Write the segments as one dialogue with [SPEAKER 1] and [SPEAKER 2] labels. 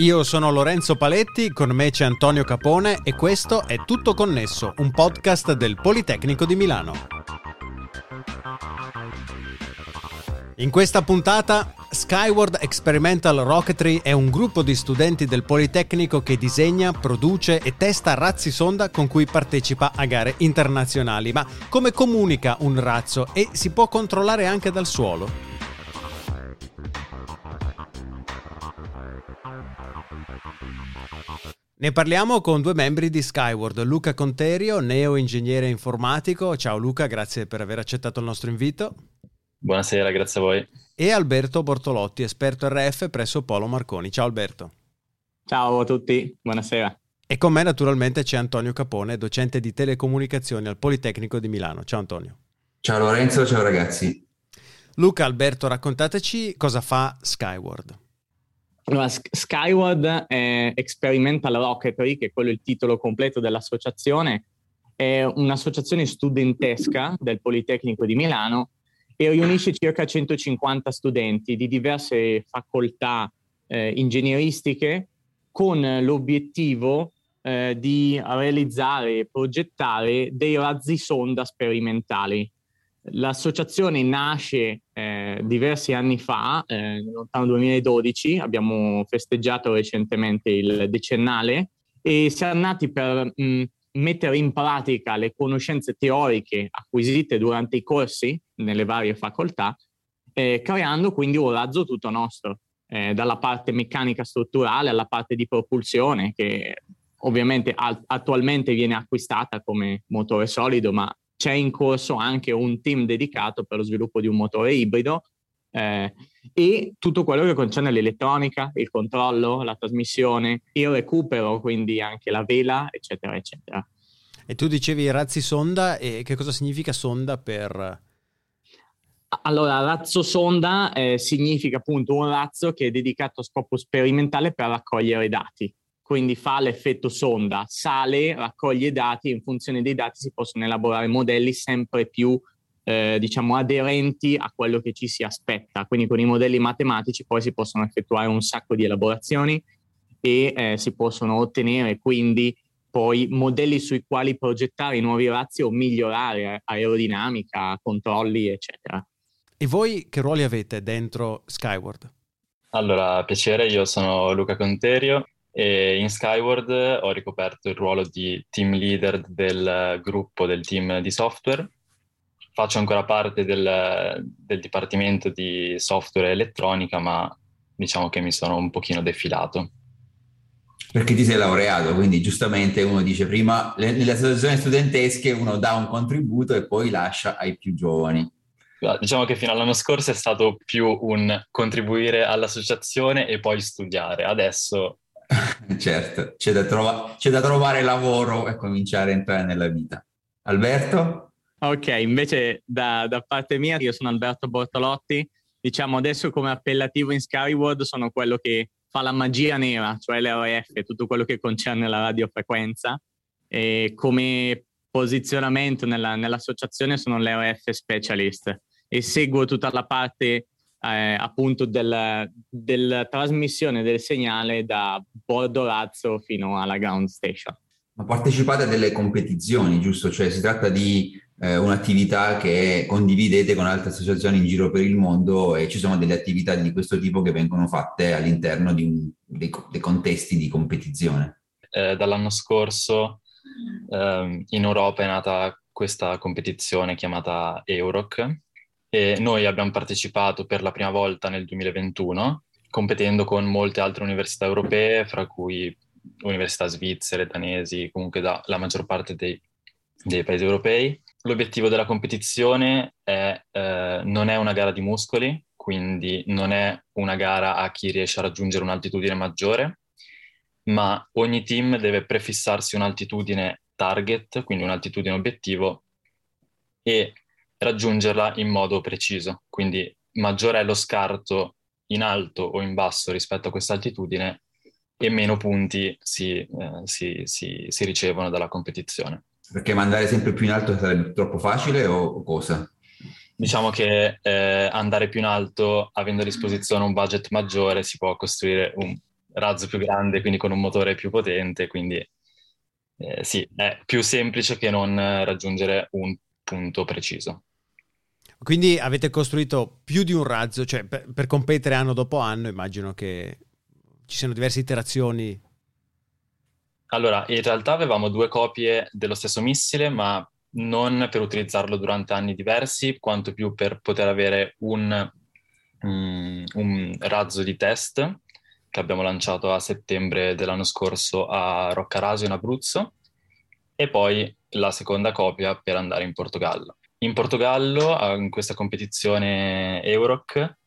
[SPEAKER 1] Io sono Lorenzo Paletti, con me c'è Antonio Capone e questo è Tutto Connesso, un podcast del Politecnico di Milano. In questa puntata Skyward Experimental Rocketry è un gruppo di studenti del Politecnico che disegna, produce e testa razzi sonda con cui partecipa a gare internazionali. Ma come comunica un razzo e si può controllare anche dal suolo? Ne parliamo con due membri di Skyward, Luca Conterio, neo ingegnere informatico. Ciao Luca, grazie per aver accettato il nostro invito.
[SPEAKER 2] Buonasera, grazie a voi.
[SPEAKER 1] E Alberto Bortolotti, esperto RF presso Polo Marconi. Ciao Alberto.
[SPEAKER 3] Ciao a tutti, buonasera.
[SPEAKER 1] E con me naturalmente c'è Antonio Capone, docente di telecomunicazioni al Politecnico di Milano. Ciao Antonio.
[SPEAKER 4] Ciao Lorenzo, ciao ragazzi.
[SPEAKER 1] Luca, Alberto, raccontateci cosa fa Skyward.
[SPEAKER 3] Allora, Skyward è Experimental Rocketry, che è quello il titolo completo dell'associazione, è un'associazione studentesca del Politecnico di Milano e riunisce circa 150 studenti di diverse facoltà eh, ingegneristiche con l'obiettivo eh, di realizzare e progettare dei razzi sonda sperimentali L'associazione nasce eh, diversi anni fa, eh, nel lontano 2012, abbiamo festeggiato recentemente il decennale e siamo nati per mh, mettere in pratica le conoscenze teoriche acquisite durante i corsi nelle varie facoltà, eh, creando quindi un razzo tutto nostro, eh, dalla parte meccanica strutturale alla parte di propulsione che ovviamente attualmente viene acquistata come motore solido, ma c'è in corso anche un team dedicato per lo sviluppo di un motore ibrido eh, e tutto quello che concerne l'elettronica, il controllo, la trasmissione, il recupero, quindi anche la vela, eccetera, eccetera.
[SPEAKER 1] E tu dicevi razzi sonda e che cosa significa sonda per...
[SPEAKER 3] Allora, razzo sonda eh, significa appunto un razzo che è dedicato a scopo sperimentale per raccogliere dati quindi fa l'effetto sonda, sale, raccoglie i dati e in funzione dei dati si possono elaborare modelli sempre più eh, diciamo aderenti a quello che ci si aspetta. Quindi con i modelli matematici poi si possono effettuare un sacco di elaborazioni e eh, si possono ottenere quindi poi modelli sui quali progettare i nuovi razzi o migliorare aerodinamica, controlli, eccetera.
[SPEAKER 1] E voi che ruoli avete dentro Skyward?
[SPEAKER 2] Allora, piacere, io sono Luca Conterio, e in Skyward ho ricoperto il ruolo di team leader del gruppo del team di software. Faccio ancora parte del, del dipartimento di software e elettronica, ma diciamo che mi sono un pochino defilato.
[SPEAKER 4] Perché ti sei laureato, quindi giustamente uno dice prima nelle associazioni studentesche uno dà un contributo e poi lascia ai più giovani.
[SPEAKER 2] Diciamo che fino all'anno scorso è stato più un contribuire all'associazione e poi studiare. Adesso
[SPEAKER 4] certo, c'è da, trova- c'è da, trovare lavoro e cominciare a entrare nella vita. Alberto?
[SPEAKER 3] Ok, invece da, da, parte mia, io sono Alberto Bortolotti, diciamo adesso come appellativo in Skyward sono quello che fa la magia nera, cioè l'RF, tutto quello che concerne la radiofrequenza e come posizionamento nella, nell'associazione sono l'RF Specialist e seguo tutta la parte eh, appunto della del trasmissione del segnale da bordo razzo fino alla ground station.
[SPEAKER 4] Ma partecipate a delle competizioni, giusto? Cioè si tratta di eh, un'attività che condividete con altre associazioni in giro per il mondo e ci sono delle attività di questo tipo che vengono fatte all'interno di un, dei, dei, contesti di competizione.
[SPEAKER 2] Eh, dall'anno scorso ehm, in Europa è nata questa competizione chiamata Euroc, e noi abbiamo partecipato per la prima volta nel 2021, competendo con molte altre università europee, fra cui università svizzere, danesi, comunque da la maggior parte dei, dei paesi europei. L'obiettivo della competizione è, eh, non è una gara di muscoli, quindi non è una gara a chi riesce a raggiungere un'altitudine maggiore, ma ogni team deve prefissarsi un'altitudine target, quindi un'altitudine obiettivo, e raggiungerla in modo preciso. Quindi maggiore è lo scarto in alto o in basso rispetto a questa altitudine e meno punti si, eh, si, si, si, ricevono dalla competizione.
[SPEAKER 4] Perché mandare sempre più in alto sarebbe troppo facile o cosa?
[SPEAKER 2] Diciamo che eh, andare più in alto, avendo a disposizione un budget maggiore, si può costruire un, razzo più grande, quindi con un motore più potente, quindi eh, sì, è più semplice che non raggiungere un punto preciso.
[SPEAKER 1] Quindi avete costruito più di un razzo, cioè per, per competere anno dopo anno, immagino che ci siano diverse iterazioni.
[SPEAKER 2] Allora, in realtà avevamo due copie dello stesso missile, ma non per utilizzarlo durante anni diversi, quanto più per poter avere un, um, un razzo di test che abbiamo lanciato a settembre dell'anno scorso a Roccaraso in Abruzzo e poi la seconda copia per andare in Portogallo. In Portogallo, in questa competizione Euroc,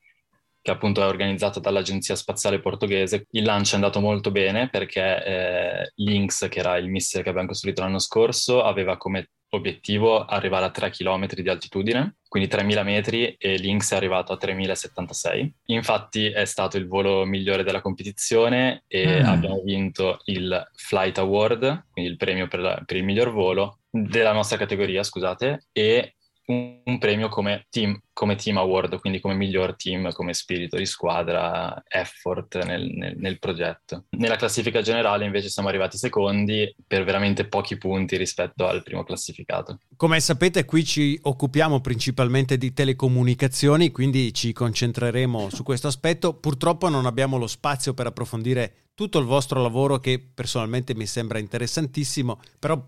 [SPEAKER 2] che appunto è organizzata dall'Agenzia Spaziale Portoghese. Il lancio è andato molto bene perché eh, Lynx, che era il missile che abbiamo costruito l'anno scorso, aveva come obiettivo arrivare a 3 km di altitudine, quindi 3.000 metri e Lynx è arrivato a 3.076. Infatti è stato il volo migliore della competizione e mm. abbiamo vinto il Flight Award, quindi il premio per, la, per il miglior volo della nostra categoria, scusate, e un, premio come team, come team, award, quindi come miglior team, come spirito di squadra, effort nel, nel, nel, progetto. Nella classifica generale invece siamo arrivati secondi per veramente pochi punti rispetto al primo classificato.
[SPEAKER 1] Come sapete qui ci occupiamo principalmente di telecomunicazioni, quindi ci concentreremo su questo aspetto. Purtroppo non abbiamo lo spazio per approfondire tutto il vostro lavoro che personalmente mi sembra interessantissimo, però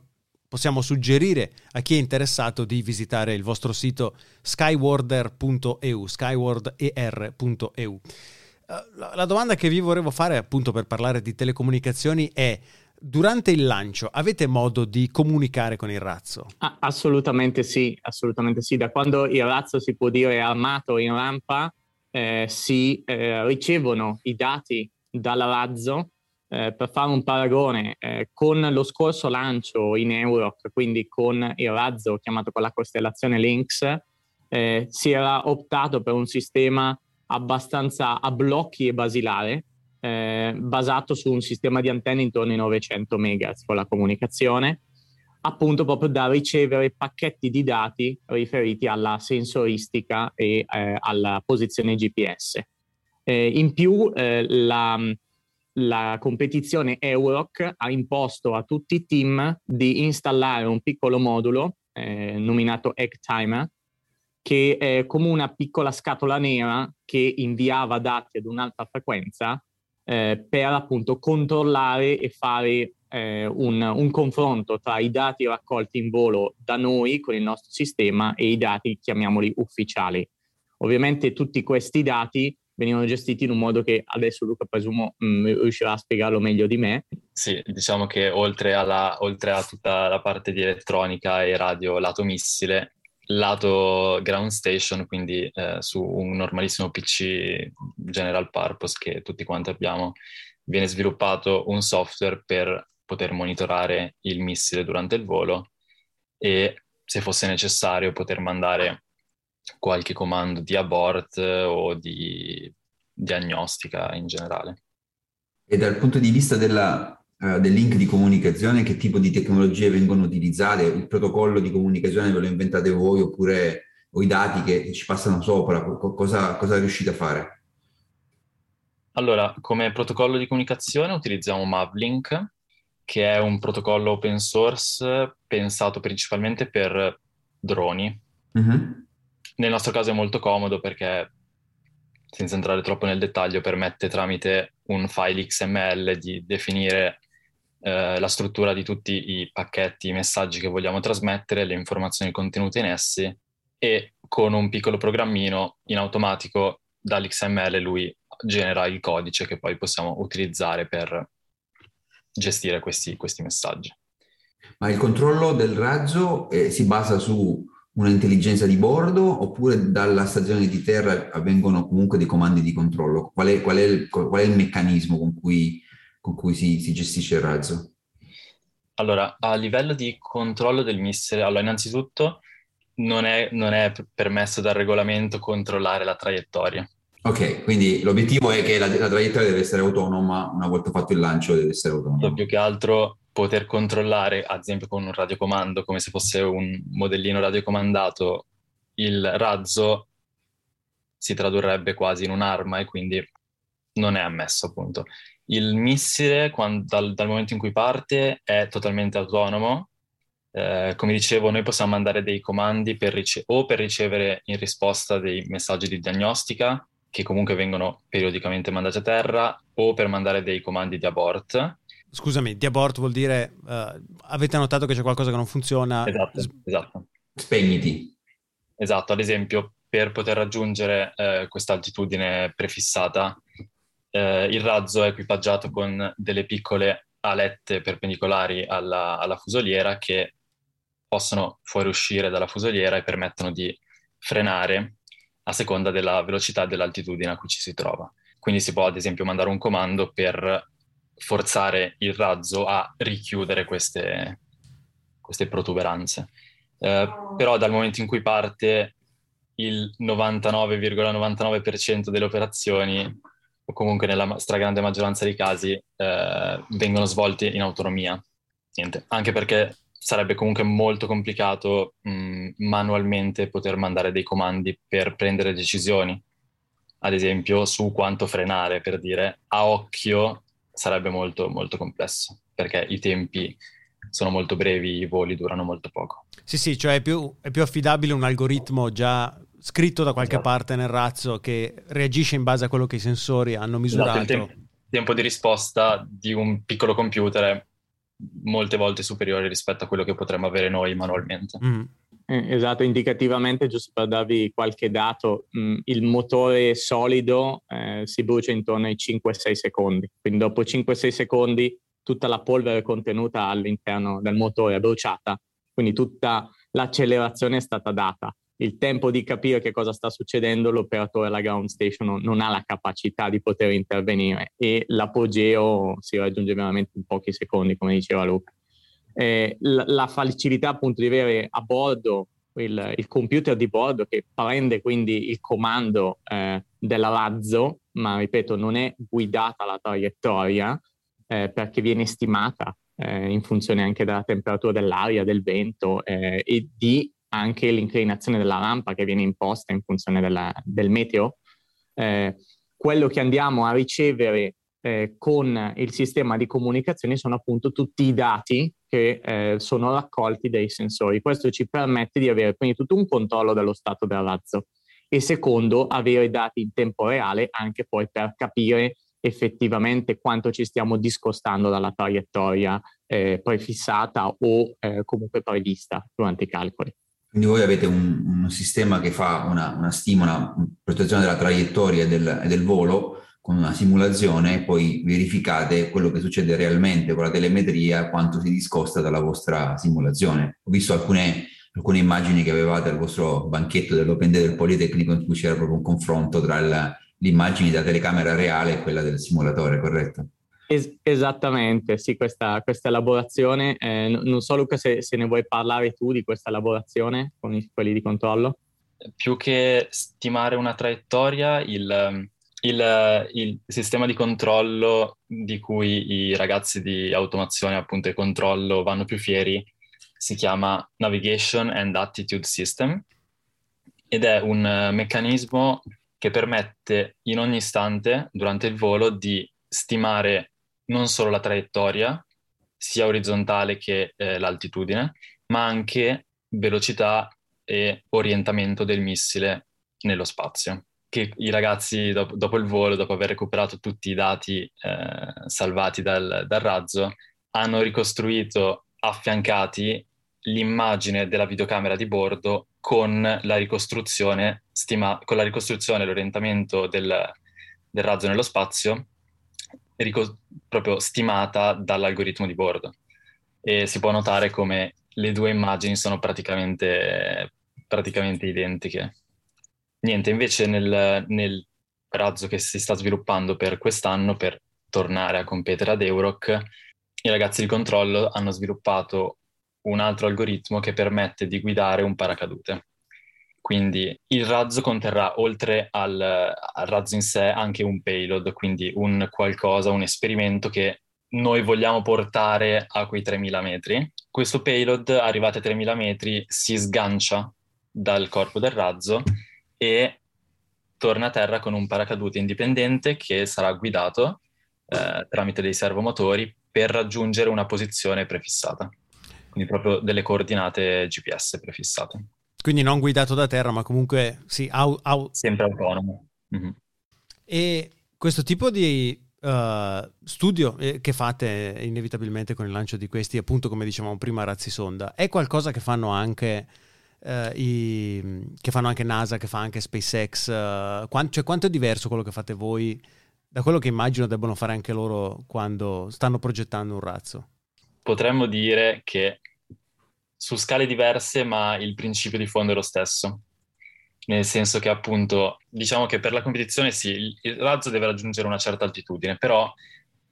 [SPEAKER 1] possiamo suggerire a chi è interessato di visitare il vostro sito skywarder.eu, skywarder.eu. Eh, la domanda che vi volevo fare appunto per parlare di telecomunicazioni è durante il lancio avete modo di comunicare con il razzo?
[SPEAKER 3] Ah, assolutamente sì, assolutamente sì. Da quando il razzo si può dire armato in rampa eh, si eh, ricevono i dati dal razzo eh, per fare un paragone, eh, con lo scorso lancio in Europe, quindi con il razzo chiamato con la costellazione Lynx, eh, si era optato per un sistema abbastanza a blocchi e basilare, eh, basato su un sistema di antenne intorno ai 900 MHz con la comunicazione, appunto proprio da ricevere pacchetti di dati riferiti alla sensoristica e eh, alla posizione GPS. In più, la, la competizione Euroc ha imposto a tutti i team di installare un piccolo modulo eh, nominato Egg Timer, che è come una piccola scatola nera che inviava dati ad un'alta frequenza eh, per appunto controllare e fare eh, un, un, confronto tra i dati raccolti in volo da noi con il nostro sistema e i dati, chiamiamoli ufficiali. Ovviamente tutti questi dati venivano gestiti in un modo che adesso Luca presumo mh, mm, riuscirà a spiegarlo meglio di me.
[SPEAKER 2] Sì, diciamo che oltre, alla, oltre a tutta la parte di elettronica e radio lato missile, lato ground station, quindi eh, su un normalissimo PC general purpose che tutti quanti abbiamo, viene sviluppato un software per poter monitorare il missile durante il volo e se fosse necessario poter mandare qualche comando di abort o di diagnostica in generale.
[SPEAKER 4] E dal punto di vista della, uh, del link di comunicazione, che tipo di tecnologie vengono utilizzate? Il protocollo di comunicazione ve lo inventate voi oppure o i dati che ci passano sopra? Cosa, cosa riuscite a fare?
[SPEAKER 2] Allora, come protocollo di comunicazione utilizziamo Mavlink, che è un protocollo open source pensato principalmente per droni. Uh-huh. Nel nostro caso è molto comodo perché, senza entrare troppo nel dettaglio, permette tramite un file XML di definire eh, la struttura di tutti i pacchetti, i messaggi che vogliamo trasmettere, le informazioni contenute in essi e con un piccolo programmino in automatico dall'XML lui genera il codice che poi possiamo utilizzare per gestire questi, questi messaggi.
[SPEAKER 4] Ma il controllo del razzo eh, si basa su un'intelligenza di bordo oppure dalla stazione di terra avvengono comunque dei comandi di controllo? Qual è, qual è, il, qual è il, meccanismo con cui, con cui si, si, gestisce il razzo?
[SPEAKER 2] Allora, a livello di controllo del missile, allora innanzitutto non è, non è permesso dal regolamento controllare la traiettoria.
[SPEAKER 4] Ok, quindi l'obiettivo è che la, la, traiettoria deve essere autonoma, una volta fatto il lancio deve essere autonoma.
[SPEAKER 2] Più che altro poter controllare, ad esempio con un radiocomando, come se fosse un modellino radiocomandato, il razzo si tradurrebbe quasi in un'arma e quindi non è ammesso appunto. Il missile, quando, dal, dal, momento in cui parte, è totalmente autonomo. Eh, come dicevo, noi possiamo mandare dei comandi per rice- o per ricevere in risposta dei messaggi di diagnostica, che comunque vengono periodicamente mandati a terra, o per mandare dei comandi di abort.
[SPEAKER 1] Scusami, di abort vuol dire uh, avete notato che c'è qualcosa che non funziona?
[SPEAKER 2] Esatto, esatto.
[SPEAKER 4] Spegniti.
[SPEAKER 2] Esatto, ad esempio, per poter raggiungere eh, questa altitudine prefissata, eh, il razzo è equipaggiato con delle piccole alette perpendicolari alla, alla fusoliera che possono fuoriuscire dalla fusoliera e permettono di frenare a seconda della velocità e dell'altitudine a cui ci si trova. Quindi si può ad esempio mandare un comando per forzare il razzo a richiudere queste, queste protuberanze. Eh, però dal momento in cui parte il 99,99% delle operazioni o comunque nella stragrande maggioranza dei casi, eh, vengono svolti in autonomia. Niente. Anche perché sarebbe comunque molto complicato mh, manualmente poter mandare dei comandi per prendere decisioni, ad esempio su quanto frenare, per dire a occhio sarebbe molto, molto complesso, perché i tempi sono molto brevi, i voli durano molto poco.
[SPEAKER 1] Sì, sì, cioè è più, è più affidabile un algoritmo già scritto da qualche esatto. parte nel razzo che reagisce in base a quello che i sensori hanno misurato.
[SPEAKER 2] Esatto, il, tempo, tempo di risposta di un piccolo computer è molte volte superiore rispetto a quello che potremmo avere noi manualmente. Mm.
[SPEAKER 3] Eh, esatto, indicativamente, giusto per darvi qualche dato, mh, mm, il motore solido eh, si brucia intorno ai 5-6 secondi, quindi dopo 5-6 secondi tutta la polvere contenuta all'interno del motore è bruciata, quindi tutta l'accelerazione è stata data il tempo di capire che cosa sta succedendo, l'operatore alla ground station non, ha la capacità di poter intervenire e l'apogeo si raggiunge veramente in pochi secondi, come diceva Luca. Eh, la, la, facilità appunto di avere a bordo il, il, computer di bordo che prende quindi il comando eh, del razzo, ma ripeto non è guidata la traiettoria eh, perché viene stimata eh, in funzione anche della temperatura dell'aria, del vento eh, e di anche l'inclinazione della rampa che viene imposta in funzione della, del meteo, eh, quello che andiamo a ricevere eh, con il sistema di comunicazione sono appunto tutti i dati che eh, sono raccolti dai sensori. Questo ci permette di avere prima di tutto un controllo dello stato del razzo e secondo avere dati in tempo reale anche poi per capire effettivamente quanto ci stiamo discostando dalla traiettoria eh, prefissata o eh, comunque prevista durante i calcoli.
[SPEAKER 4] Quindi voi avete un, un sistema che fa una, una stima, una protezione della traiettoria e del, del, volo con una simulazione e poi verificate quello che succede realmente con la telemetria, quanto si discosta dalla vostra simulazione. Ho visto alcune, alcune immagini che avevate al vostro banchetto dell'Open Day del Politecnico in cui c'era proprio un confronto tra il, le immagini da telecamera reale e quella del simulatore, corretto?
[SPEAKER 3] Es- esattamente, sì, questa, questa elaborazione. Eh, non so Luca se, se, ne vuoi parlare tu di questa elaborazione con i, quelli di controllo.
[SPEAKER 2] Più che stimare una traiettoria, il, il, il, sistema di controllo di cui i ragazzi di automazione appunto e controllo vanno più fieri si chiama Navigation and Attitude System ed è un meccanismo che permette in ogni istante durante il volo di stimare non solo la traiettoria, sia orizzontale che eh, l'altitudine, ma anche velocità e orientamento del missile nello spazio. Che i ragazzi, dopo, dopo il volo, dopo aver recuperato tutti i dati eh, salvati dal, dal razzo, hanno ricostruito affiancati l'immagine della videocamera di bordo con la ricostruzione, stima, con la ricostruzione e l'orientamento del, del razzo nello spazio rico- proprio stimata dall'algoritmo di bordo. E si può notare come le due immagini sono praticamente, praticamente identiche. Niente, invece nel, nel razzo che si sta sviluppando per quest'anno, per tornare a competere ad Euroc, i ragazzi di controllo hanno sviluppato un altro algoritmo che permette di guidare un paracadute. Quindi il razzo conterrà, oltre al, al, razzo in sé, anche un payload, quindi un qualcosa, un esperimento che noi vogliamo portare a quei 3000 metri. Questo payload, arrivati a 3000 metri, si sgancia dal corpo del razzo e torna a terra con un paracadute indipendente che sarà guidato eh, tramite dei servomotori per raggiungere una posizione prefissata, quindi proprio delle coordinate GPS prefissate.
[SPEAKER 1] Quindi non guidato da terra, ma comunque sì, au, au.
[SPEAKER 2] sempre autonomo. Mm-hmm.
[SPEAKER 1] E questo tipo di uh, studio eh, che fate inevitabilmente con il lancio di questi, appunto come dicevamo prima, razzi sonda, è qualcosa che fanno anche... Uh, i, che fanno anche NASA, che fa anche SpaceX, uh, quant- cioè quanto è diverso quello che fate voi da quello che immagino debbono fare anche loro quando stanno progettando un razzo?
[SPEAKER 2] Potremmo dire che su scale diverse, ma il principio di fondo è lo stesso. Nel senso che appunto, diciamo che per la competizione sì, il razzo deve raggiungere una certa altitudine, però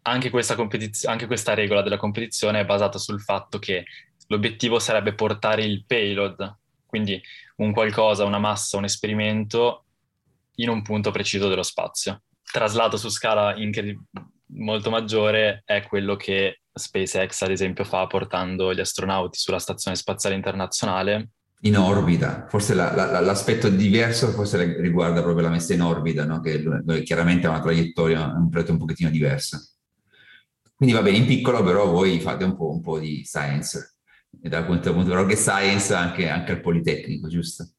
[SPEAKER 2] anche questa, competiz- anche questa regola della competizione è basata sul fatto che l'obiettivo sarebbe portare il payload, quindi un qualcosa, una massa, un esperimento in un punto preciso dello spazio. Traslato su scala incred- molto maggiore è quello che SpaceX, ad esempio, fa portando gli astronauti sulla Stazione Spaziale Internazionale.
[SPEAKER 4] In orbita, forse la, la, l'aspetto diverso forse riguarda proprio la messa in orbita, no? che chiaramente ha una traiettoria, un progetto un pochettino diversa. Quindi va bene, in piccolo però voi fate un po', un po di science, e dal punto di vista science anche, anche al Politecnico, giusto?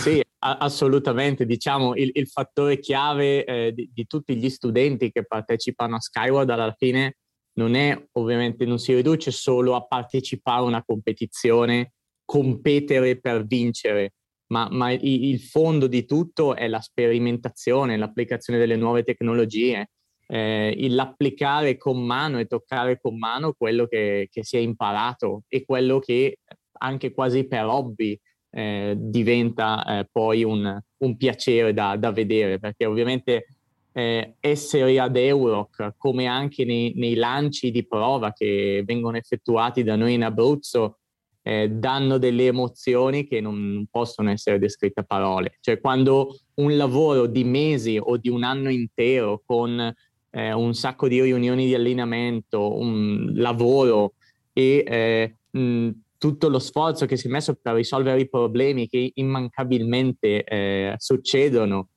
[SPEAKER 3] Sì, assolutamente. Diciamo il, il fattore chiave eh, di, di, tutti gli studenti che partecipano a Skyward alla fine non è ovviamente, non si riduce solo a partecipare a una competizione, competere per vincere, ma, ma il, il, fondo di tutto è la sperimentazione, l'applicazione delle nuove tecnologie, eh, l'applicare con mano e toccare con mano quello che, che si è imparato e quello che anche quasi per hobby eh, diventa eh, poi un, un piacere da, da, vedere, perché ovviamente eh, essere ad Euroc, come anche nei, nei, lanci di prova che vengono effettuati da noi in Abruzzo, eh, danno delle emozioni che non possono essere descritte a parole. Cioè quando un lavoro di mesi o di un anno intero con eh, un sacco di riunioni di allenamento, un lavoro e eh, mh, tutto lo sforzo che si è messo per risolvere i problemi che immancabilmente eh, succedono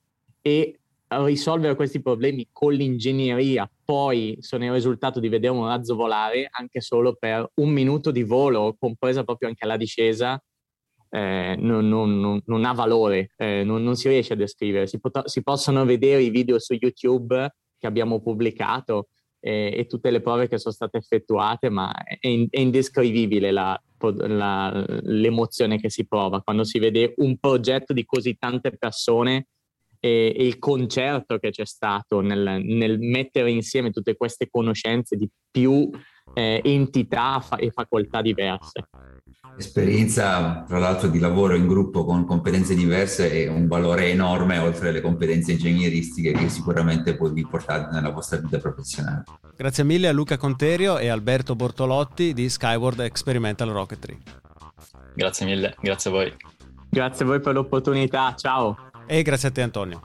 [SPEAKER 3] e risolvere questi problemi con l'ingegneria, poi sono il risultato di vedere un razzo volare anche solo per un minuto di volo, compresa proprio anche la discesa, eh, non, non, non, ha valore, eh, non, non, si riesce a descrivere. Si, pot- si, possono vedere i video su YouTube che abbiamo pubblicato eh, e tutte le prove che sono state effettuate, ma è, in- è indescrivibile la, la, l'emozione che si prova quando si vede un progetto di così tante persone e, e il concerto che c'è stato nel, nel, mettere insieme tutte queste conoscenze di più eh, entità fa- e facoltà diverse.
[SPEAKER 4] Esperienza, tra l'altro, di lavoro in gruppo con competenze diverse e un valore enorme oltre alle competenze ingegneristiche che sicuramente poi vi portate nella vostra vita professionale.
[SPEAKER 1] Grazie mille a Luca Conterio e Alberto Bortolotti di Skyward Experimental Rocketry.
[SPEAKER 2] Grazie mille, grazie a voi.
[SPEAKER 3] Grazie a voi per l'opportunità, ciao.
[SPEAKER 1] E grazie a te Antonio.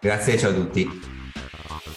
[SPEAKER 4] Grazie, ciao a tutti.